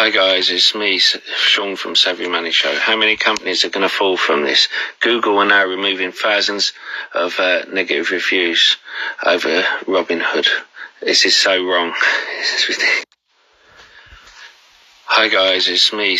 Hi guys, it's me, Sean from Savvy Money Show. How many companies are going to fall from this? Google are now removing thousands of uh, negative reviews over Robinhood. This is so wrong. Hi guys, it's me.